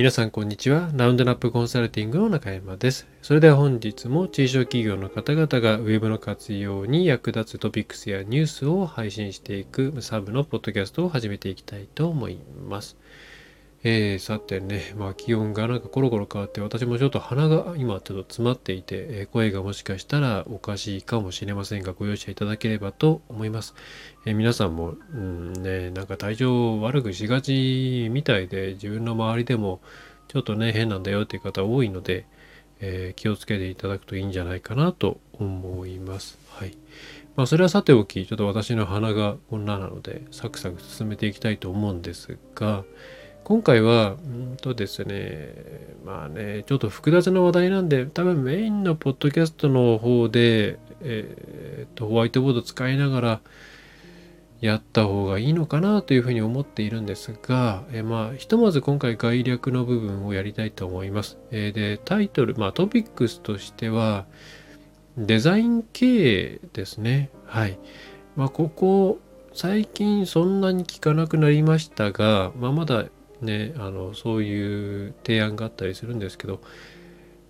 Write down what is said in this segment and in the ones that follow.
皆さんこんにちは。ラウンドナップコンサルティングの中山です。それでは本日も中小企業の方々がウェブの活用に役立つトピックスやニュースを配信していくサブのポッドキャストを始めていきたいと思います。えー、さてね、まあ気温がなんかコロコロ変わって私もちょっと鼻が今ちょっと詰まっていて、えー、声がもしかしたらおかしいかもしれませんがご容赦いただければと思います。えー、皆さんも、うんね、なんか体調悪くしがちみたいで自分の周りでもちょっとね変なんだよっていう方多いので、え気をつけていただくといいんじゃないかなと思います。はい。まあそれはさておき、ちょっと私の鼻がこんななのでサクサク進めていきたいと思うんですが、今回は、うんとですね、まあね、ちょっと複雑な話題なんで、多分メインのポッドキャストの方で、えー、と、ホワイトボード使いながらやった方がいいのかなというふうに思っているんですが、えー、まあ、ひとまず今回概略の部分をやりたいと思います。えー、で、タイトル、まあ、トピックスとしては、デザイン経営ですね。はい。まあ、ここ、最近そんなに聞かなくなりましたが、まあ、まだね、あのそういう提案があったりするんですけど、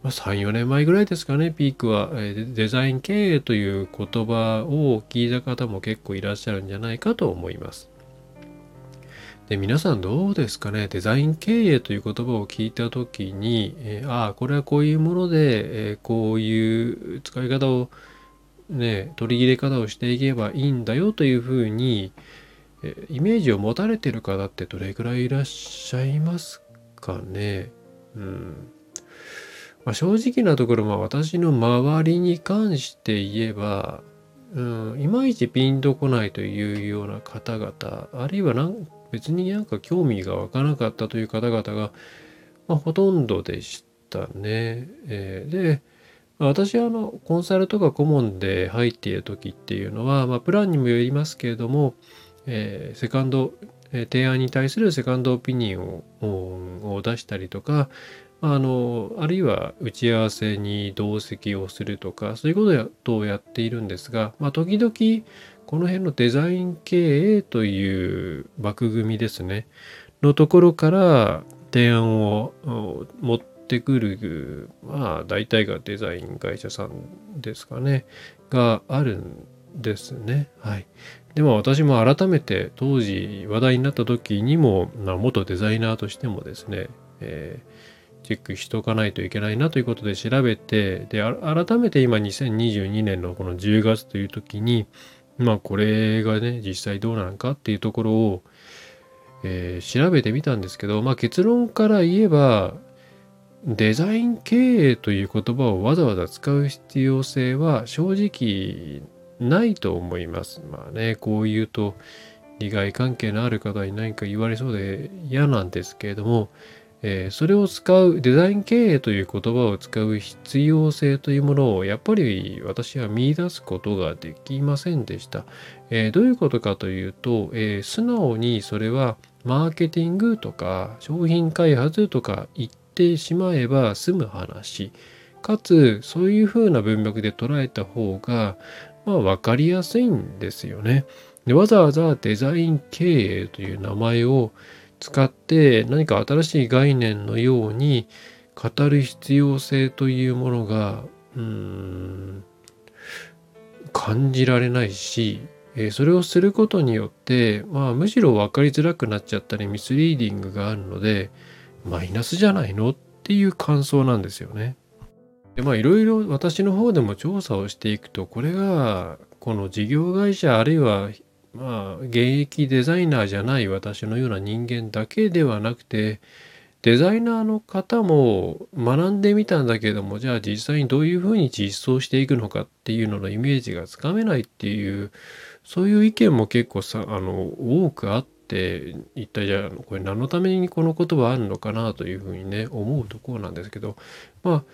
まあ、3、4年前ぐらいですかね、ピークは、デザイン経営という言葉を聞いた方も結構いらっしゃるんじゃないかと思います。で皆さんどうですかねデザイン経営という言葉を聞いた時に、えー、ああこれはこういうもので、えー、こういう使い方をね取り入れ方をしていけばいいんだよというふうに、えイメージを持たれてる方ってどれくらいいらっしゃいますかね？うんまあ、正直なところ、まあ、私の周りに関して言えば、うん、いまいちピンとこないというような方々、あるいはなん別になんか興味が湧かなかったという方々が、まあ、ほとんどでしたね。えー、で、私はあのコンサルとか顧問で入っている時っていうのは、まあ、プランにもよりますけれども、えー、セカンド、えー、提案に対するセカンドオピニオンを出したりとか、あの、あるいは打ち合わせに同席をするとか、そういうことをやっているんですが、まあ、時々、この辺のデザイン経営という枠組みですね、のところから提案を持ってくる、まあ、大体がデザイン会社さんですかね、があるんですね。はい。でも私も改めて当時話題になった時にも、まあ、元デザイナーとしてもですね、えー、チェックしとかないといけないなということで調べて、で、改めて今2022年のこの10月という時に、まあこれがね、実際どうなのかっていうところを、えー、調べてみたんですけど、まあ結論から言えば、デザイン経営という言葉をわざわざ使う必要性は正直ないと思います。まあね、こう言うと利害関係のある方に何か言われそうで嫌なんですけれども、えー、それを使うデザイン経営という言葉を使う必要性というものをやっぱり私は見出すことができませんでした。えー、どういうことかというと、えー、素直にそれはマーケティングとか商品開発とか言ってしまえば済む話。かつそういうふうな文脈で捉えた方がまあ分かりやすいんですよね。でわざわざデザイン経営という名前を使って何か新しい概念のように語る必要性というものがうん感じられないし、えそれをすることによって、まあ、むしろ分かりづらくなっちゃったりミスリーディングがあるのでマイナスじゃないのっていう感想なんですよね。でまあいろいろ私の方でも調査をしていくとこれがこの事業会社あるいはまあ現役デザイナーじゃない私のような人間だけではなくてデザイナーの方も学んでみたんだけどもじゃあ実際にどういうふうに実装していくのかっていうののイメージがつかめないっていうそういう意見も結構さあの多くあって一体じゃあこれ何のためにこの言葉あるのかなというふうにね思うところなんですけどまあ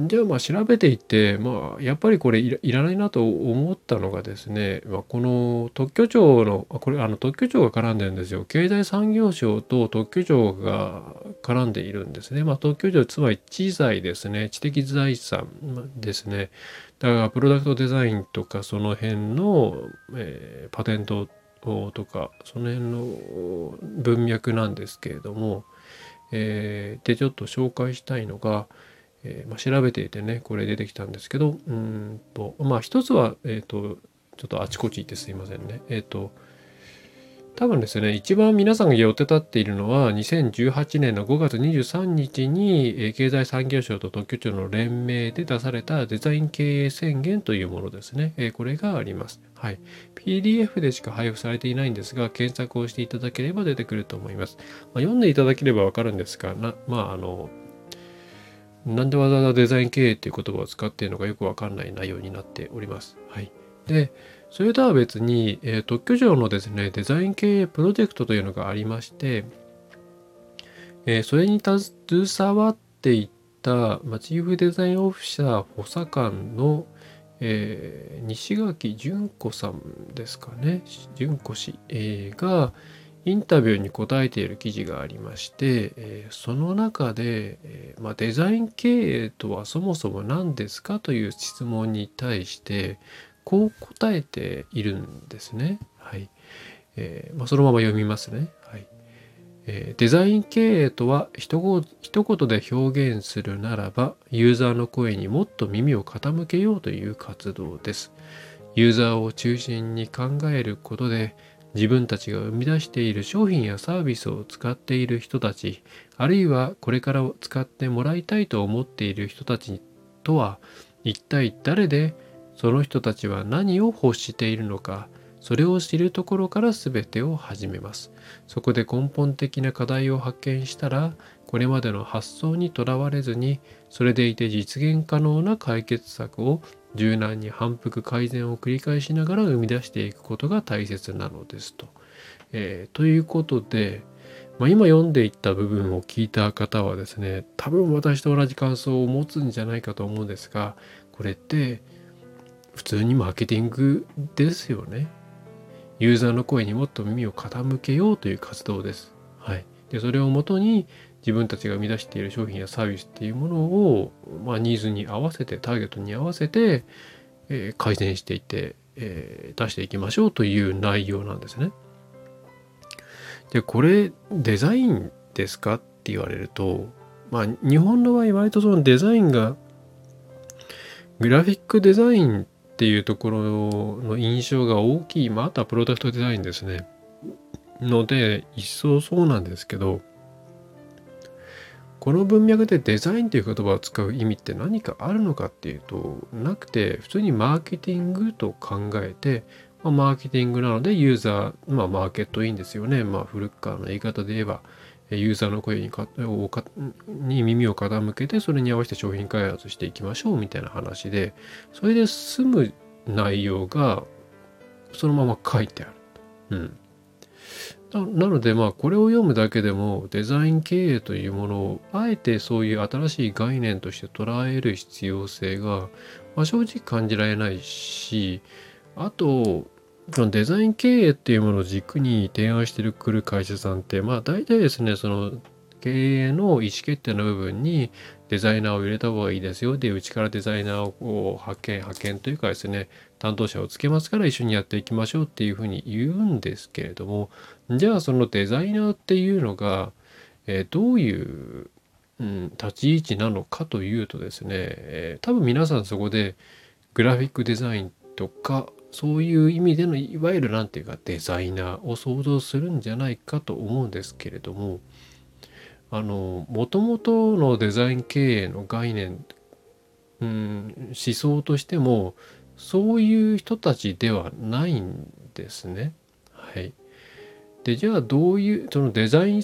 じゃあまあ調べていてまあやっぱりこれいらないなと思ったのがですね、まあ、この特許庁のこれあの特許庁が絡んでるんですよ。経済産業省と特許庁が絡んでいるんですね、まあ、特許庁つまり知財ですね。知的財産ですね。だからプロダクトデザインとかその辺の、えー、パテントとかその辺の文脈なんですけれどもえー、でちょっと紹介したいのが、えー、まあ、調べていてねこれ出てきたんですけどうんとまあ一つは、えーと、ちょっとあちこち行ってすいませんねえっ、ー、と多分ですね、一番皆さんが予定立っているのは、2018年の5月23日に、え経済産業省と特許庁の連名で出されたデザイン経営宣言というものですね。えこれがあります。はい。PDF でしか配布されていないんですが、検索をしていただければ出てくると思います。まあ、読んでいただければわかるんですが、なまあ、あの、なんでわざわざデザイン経営っていう言葉を使っているのかよくわかんない内容になっております。はい。で、それとは別に、えー、特許庁のですね、デザイン経営プロジェクトというのがありまして、えー、それに携わっていった、まあ、チーフデザインオフィサー補佐官の、えー、西垣純子さんですかね、純子氏、えー、がインタビューに答えている記事がありまして、え、その中で、えまあ、デザイン経営とはそもそも何ですかという質問に対して、こう答えているんですね。はいえまあ、そのまま読みますね。はいえ、デザイン経営とは一言で表現するならばユーザーの声にもっと耳を傾けようという活動です。ユーザーを中心に考えることで自分たちが生み出している商品やサービスを使っている人たちあるいはこれから使ってもらいたいと思っている人たちとは一体誰でその人たちは何を欲しているのかそれを知るところから全てを始めます。そこで根本的な課題を発見したらこれまでの発想にとらわれずにそれでいて実現可能な解決策を柔軟に反復改善を繰り返しながら生み出していくことが大切なのですと。えー、ということで、まあ、今読んでいった部分を聞いた方はですね多分私と同じ感想を持つんじゃないかと思うんですがこれって普通にマーケティングですよね。ユーザーの声にもっと耳を傾けようという活動です。はい。で、それをもとに自分たちが生み出している商品やサービスっていうものを、まあ、ニーズに合わせて、ターゲットに合わせて、えー、改善していって、えー、出していきましょうという内容なんですね。で、これデザインですかって言われると、まあ日本の場合割とそのデザインがグラフィックデザインっていうところの印象が大きい、まあ、あとはプロダクトデザインですね。ので、一層そうなんですけど、この文脈でデザインという言葉を使う意味って何かあるのかっていうと、なくて、普通にマーケティングと考えて、まあ、マーケティングなのでユーザー、まあマーケットいいんですよね。まあ古くからの言い方で言えば、ユーザーの声にかに耳を傾けてそれに合わせて商品開発していきましょうみたいな話でそれで済む内容がそのまま書いてある。うんなのでまあこれを読むだけでもデザイン経営というものをあえてそういう新しい概念として捉える必要性が、ま、正直感じられないしあとデザイン経営っていうものを軸に提案してくる会社さんって、まあ大体ですね、その経営の意思決定の部分にデザイナーを入れた方がいいですよ。で、うちからデザイナーを派遣、派遣というかですね、担当者をつけますから一緒にやっていきましょうっていうふうに言うんですけれども、じゃあそのデザイナーっていうのが、えー、どういう、うん、立ち位置なのかというとですね、えー、多分皆さんそこでグラフィックデザインとかそういう意味でのいわゆる何て言うかデザイナーを想像するんじゃないかと思うんですけれどもあのもともとのデザイン経営の概念、うん、思想としてもそういう人たちではないんですね。はい、でじゃあどういうそのデザイン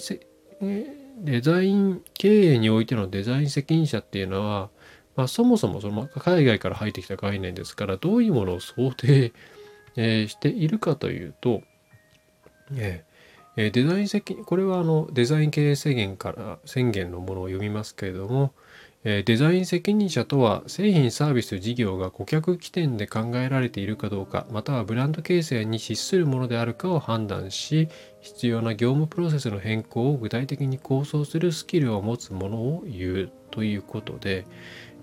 デザイン経営においてのデザイン責任者っていうのはまあ、そもそもその海外から入ってきた概念ですからどういうものを想定、えー、しているかというと、えー、デザイン責任これはあのデザイン経営宣言から宣言のものを読みますけれども、えー、デザイン責任者とは製品サービス事業が顧客起点で考えられているかどうかまたはブランド形成に資するものであるかを判断し必要な業務プロセスの変更を具体的に構想するスキルを持つものを言うということで、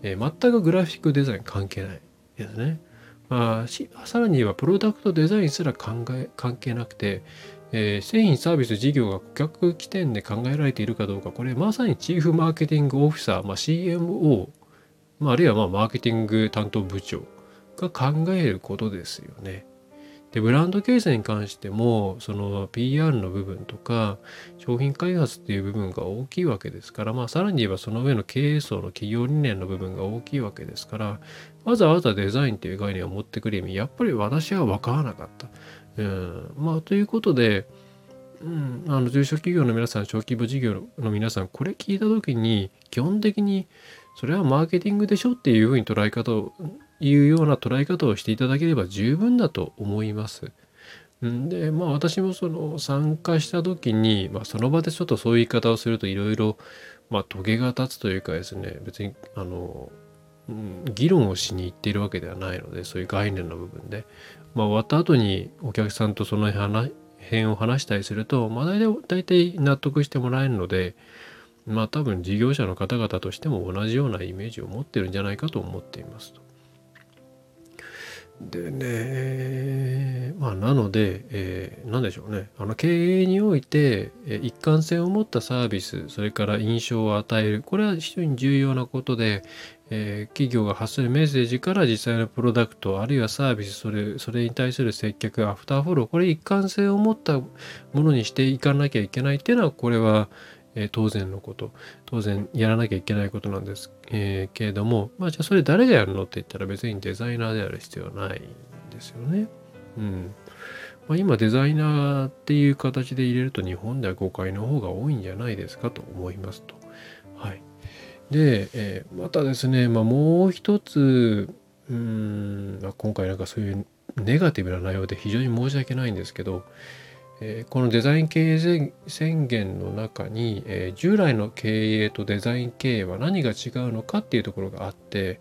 えー、全くグラフィックデザイン関係ないですね。まあ、さらにはプロダクトデザインすら考え関係なくて、えー、製品サービス事業が顧客起点で考えられているかどうかこれまさにチーフマーケティングオフィサー、まあ、CMO、まあ、あるいはまあマーケティング担当部長が考えることですよね。でブランド形成に関してもその PR の部分とか商品開発っていう部分が大きいわけですからまあさらに言えばその上の経営層の企業理念の部分が大きいわけですからわざわざデザインっていう概念を持ってくる意味やっぱり私は分からなかった。うん、まあということで、うん、あの中小企業の皆さん小規模事業の皆さんこれ聞いた時に基本的にそれはマーケティングでしょっていうふうに捉え方をいうような捉え方をしていただければ十分だと思います。でまあ私もその参加した時に、まあ、その場でちょっとそういう言い方をするといろいろトゲが立つというかですね別にあの、うん、議論をしに行っているわけではないのでそういう概念の部分で、まあ、終わった後にお客さんとその辺を話したりすると、まあ、大体大体納得してもらえるのでまあ多分事業者の方々としても同じようなイメージを持ってるんじゃないかと思っていますと。でね、まあ、なので、えー、何でしょうね、あの経営において、え一貫性を持ったサービス、それから印象を与える、これは非常に重要なことで、えー、企業が発するメッセージから実際のプロダクト、あるいはサービス、それそれに対する接客、アフターフォロー、これ一貫性を持ったものにしていかなきゃいけないっていうのは、これは、えー、当然のこと当然やらなきゃいけないことなんです、えー、けれどもまあじゃあそれ誰がやるのって言ったら別にデザイナーである必要はないんですよね。うんまあ、今デザイナーっていう形で入れると日本では誤解の方が多いんじゃないですかと思いますと。はい、で、えー、またですね、まあ、もう一つうん、まあ、今回なんかそういうネガティブな内容で非常に申し訳ないんですけど、えこのデザイン経営宣言の中に、え従来の経営とデザイン経営は何が違うのかっていうところがあって、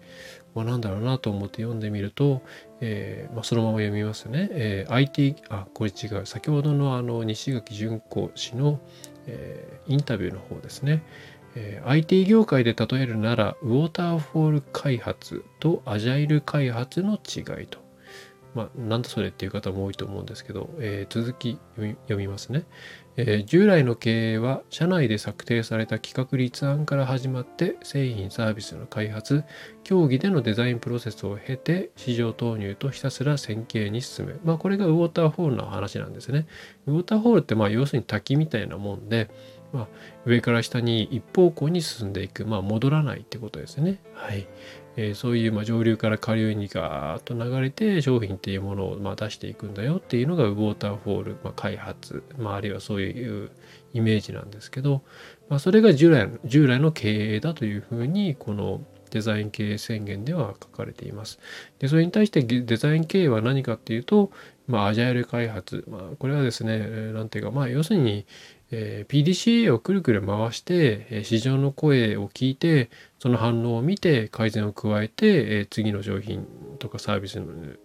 まあ、なんだろうなと思って読んでみると、えー、まあ、そのまま読みますね、えー、IT あこれ違う。先ほどのあの西垣純子氏の、えー、インタビューの方ですね、え IT 業界で例えるならウォーターフォール開発とアジャイル開発の違いと。まあ、なんだそれっていう方も多いと思うんですけど、えー、続き読みますね、えー、従来の経営は社内で策定された企画立案から始まって製品サービスの開発競技でのデザインプロセスを経て市場投入とひたすら線形に進むまあこれがウォーターホールの話なんですねウォーターホールってまあ要するに滝みたいなもんでまあ、上から下に一方向に進んでいく、まあ、戻らないってことですね。はい。えー、そういうま上流から下流にガーッと流れて商品っていうものをま出していくんだよっていうのがウォーターフォール、まあ、開発、まあ、あるいはそういうイメージなんですけど、まあ、それが従来従来の経営だというふうにこのデザイン経営宣言では書かれています。でそれに対してデザイン経営は何かっていうと、まあ、アジャイル開発、まあ、これはですね何ていうかまあ要するにえー、PDCA をくるくる回して、えー、市場の声を聞いてその反応を見て改善を加えて、えー、次の商品とかサービス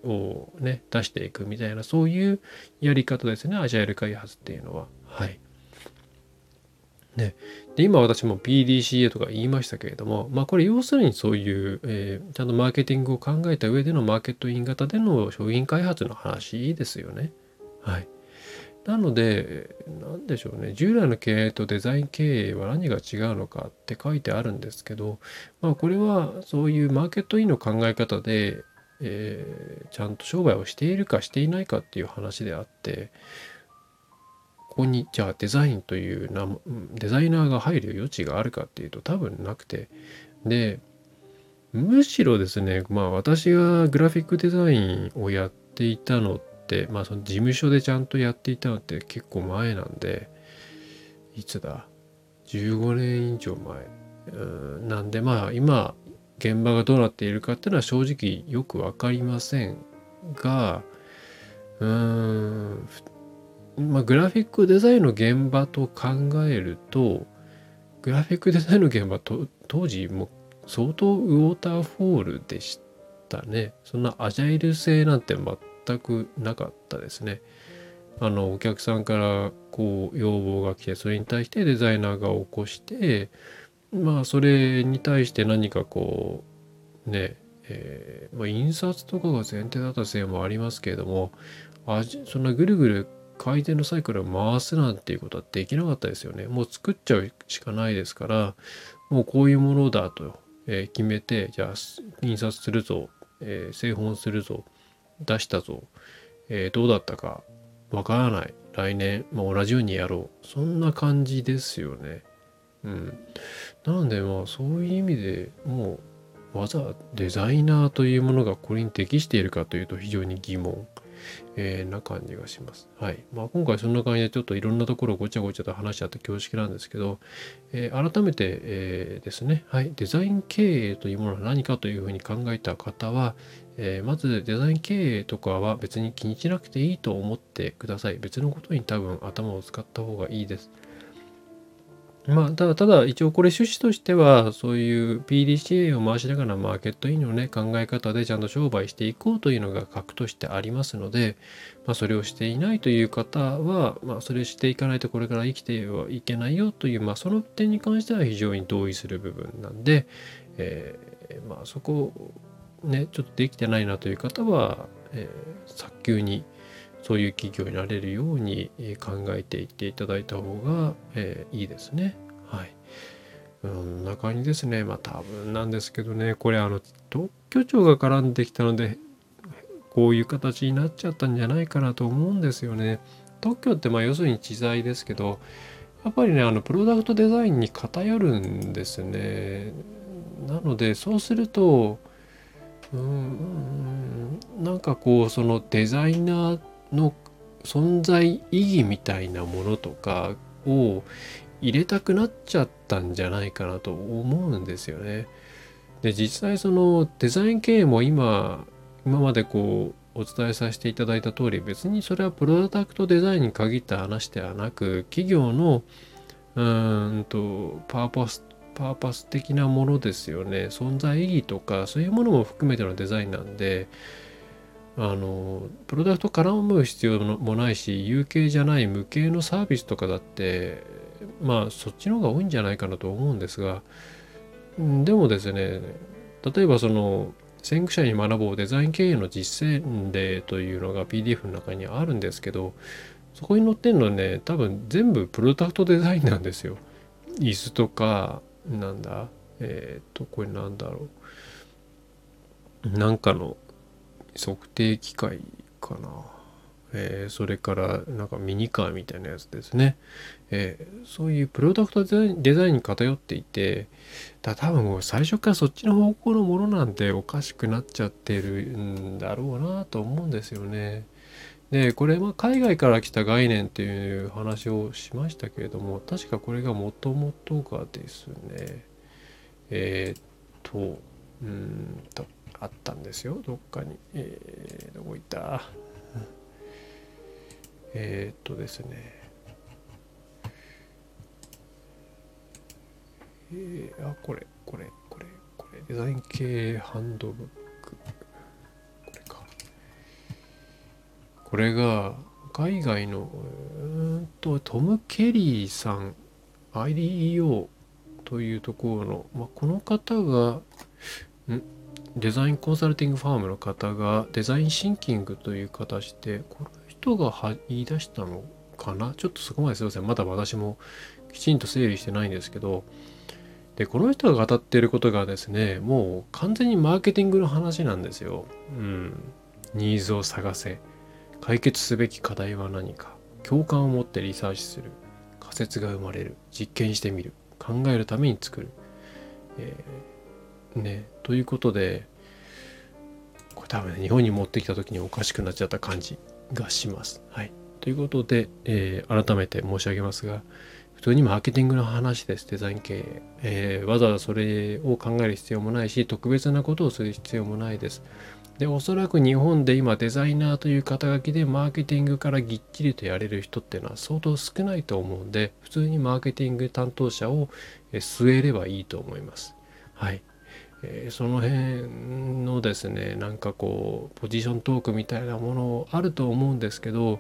をね出していくみたいなそういうやり方ですねアジャイル開発っていうのは。はい。ね、で今私も PDCA とか言いましたけれども、まあこれ要するにそういう、えー、ちゃんとマーケティングを考えた上でのマーケットイン型での商品開発の話ですよね。はい。なので、何でしょうね、従来の経営とデザイン経営は何が違うのかって書いてあるんですけど、まあ、これはそういうマーケットインの考え方で、えー、ちゃんと商売をしているかしていないかっていう話であって、ここにじゃあデザインというなデザイナーが入る余地があるかっていうと多分なくて。でむしろですねまあ私がグラフィックデザインをやっていたの、まあその事務所でちゃんとやっていたのって結構前なんで、いつだ ?15 年以上前。うんなんでまあ今、現場がどうなっているかっていうのは正直よくわかりませんが、うーん、まあグラフィックデザインの現場と考えると、グラフィックデザインの現場と当時も相当ウォーターフォールでしたね。そんなアジャイル性なんて全くなかったですね。あのお客さんからこう要望が来てそれに対してデザイナーが起こしてまあそれに対して何かこうねえー、まあ、印刷とかが前提だったせいもありますけれどもあそんなぐるぐる改善のサイクルを回すなんていうことはできなかったですよね。もう作っちゃうしかないですから、もうこういうものだと、えー、決めて、じゃあ印刷するぞ、えー、製本するぞ、出したぞ、えー、どうだったかわからない。来年、ま、同じようにやろう。そんな感じですよね。うん。なのでまあそういう意味でもうわざデザイナーというものがこれに適しているかというと非常に疑問。えー、な感じがします。はい。まあ、今回そんな感じでちょっといろんなところをごちゃごちゃと話し合って恐縮なんですけど、えー、改めて、えー、ですね、はい、デザイン経営というものは何かというふうに考えた方は、えまずデザイン経営とかは別に気にしなくていいと思ってください。別のことに多分頭を使った方がいいです。まあ、ただ、ただ、一応これ趣旨としては、そういう PDCA を回しながらマーケットインのね、考え方でちゃんと商売していこうというのが核としてありますので、まあ、それをしていないという方は、まあ、それをしていかないとこれから生きてはいけないよという、まあ、その点に関しては非常に同意する部分なんで、えー、まあ、そこ、ね、ちょっとできてないなという方は、えー、早急に、そういう企業になれるように考えていっていただいた方が、えー、いいですね。はい。うん、中にですね、まあ多分なんですけどね、これあの特許庁が絡んできたので、こういう形になっちゃったんじゃないかなと思うんですよね。特許ってまあ要するに知財ですけど、やっぱりね、あのプロダクトデザインに偏るんですね。なので、そうすると、うん、なんかこう、そのデザイナーの存在意義みたいなものとかを入れたくなっちゃったんじゃないかなと思うんですよね。で実際そのデザイン経営も今今までこうお伝えさせていただいた通り別にそれはプロダクトデザインに限った話ではなく企業のうんとパーパスパーパス的なものですよね存在意義とかそういうものも含めてのデザインなんであのプロダクト絡む必要もないし有形じゃない無形のサービスとかだってまあそっちの方が多いんじゃないかなと思うんですがでもですね例えばその先駆者に学ぼうデザイン経営の実践例というのが PDF の中にあるんですけどそこに載ってるのね多分全部プロダクトデザインなんですよ。椅子とかなんだえっ、とこれなんだろうなんかの測定機械かな。えー、それからなんかミニカーみたいなやつですね。えー、そういうプロダクトデザインに偏っていて、だ多分もう最初からそっちの方向のものなんておかしくなっちゃってるんだろうなと思うんですよね。で、これ、まあ、海外から来た概念っていう話をしましたけれども、確かこれがもともとがですね、えー、っと、うんと、あったんですよどっかに。えー、どこ行った？えー、っとですね。えー、あこれこれこれこれ。デザイン系ハンドブック。これか。これが海外のうんとトム・ケリーさん IDEO というところの、まあ、この方がん？デザインコンサルティングファームの方がデザインシンキングという形でこの人が言い出したのかな？ちょっとそこまですいません。まだ私もきちんと整理してないんですけど。でこの人が語っていることがですねもう完全にマーケティングの話なんですよ。うん。ニーズを探せ。解決すべき課題は何か。共感を持ってリサーチする。仮説が生まれる。実験してみる。考えるために作る、えーね、ということで、これ多分、ね、日本に持ってきた時におかしくなっちゃった感じがします。はい。ということで、えー、改めて申し上げますが、普通にマーケティングの話です、デザイン経営。えー、わざわざそれを考える必要もないし、特別なことをする必要もないです。で、おそらく日本で今デザイナーという肩書きでマーケティングからぎっちりとやれる人っていうのは相当少ないと思うんで、普通にマーケティング担当者を据えればいいと思います。はい。えー、その辺のですねなんかこうポジショントークみたいなものあると思うんですけど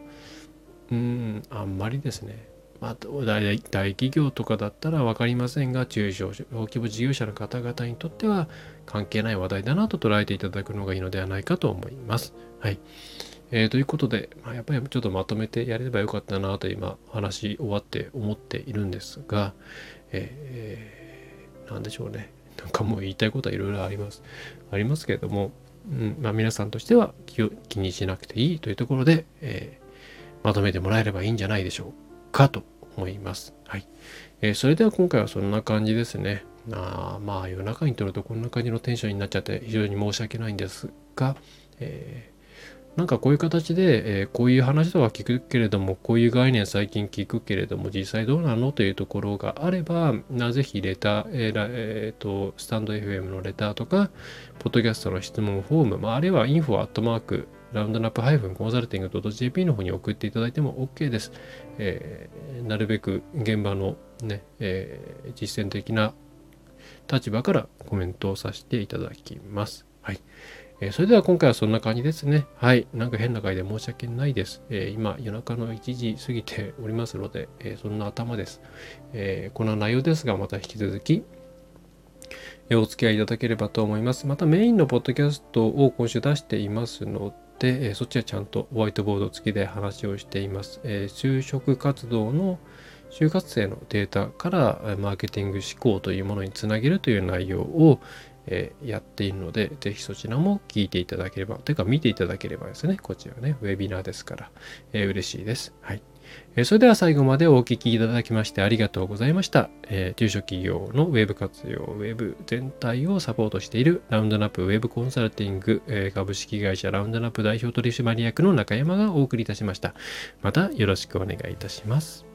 うんあんまりですねまあ、大企業とかだったら分かりませんが中小小規模事業者の方々にとっては関係ない話題だなと捉えていただくのがいいのではないかと思います。はいえー、ということで、まあ、やっぱりちょっとまとめてやればよかったなと今話し終わって思っているんですが、えー、なんでしょうね。なんかもう言いたいことはいろいろあります。ありますけれども、うんまあ、皆さんとしては気にしなくていいというところで、えー、まとめてもらえればいいんじゃないでしょうかと思います。はい。えー、それでは今回はそんな感じですね。あまあ夜中に撮るとこんな感じのテンションになっちゃって非常に申し訳ないんですが、えー、なんかこういう形で、えー、こういう話とか聞くけれどもこういう概念最近聞くけれども実際どうなのというところがあればなぜひレター、えーえー、とスタンド FM のレターとかポッドキャストの質問フォーム、まあ、あるいは info アットマークラウンドナップコンサルティング .jp の方に送っていただいても OK です。えー、なるべく現場のね、えー、実践的な立場からコメントをさせていただきます。はい。えー、それでは今回はそんな感じですね。はい。なんか変な回で申し訳ないです。えー、今、夜中の1時過ぎておりますので、えー、そんな頭です。えこんな内容ですが、また引き続き、えお付き合いいただければと思います。またメインのポッドキャストを今週出していますので、えそっちはちゃんとホワイトボード付きで話をしています。え就職活動の就活生のデータからマーケティング思考というものにつなげるという内容を、えやっているので、ぜひそちらも聞いていただければ、というか見ていただければですね、こちらね、ウェビナーですから、えー、嬉しいです。はい。えそれでは最後までお聴きいただきましてありがとうございました。え、中小企業のウェブ活用、ウェブ全体をサポートしているラウンドナップウェブコンサルティング、え、株式会社ラウンドナップ代表取締役の中山がお送りいたしました。またよろしくお願いいたします。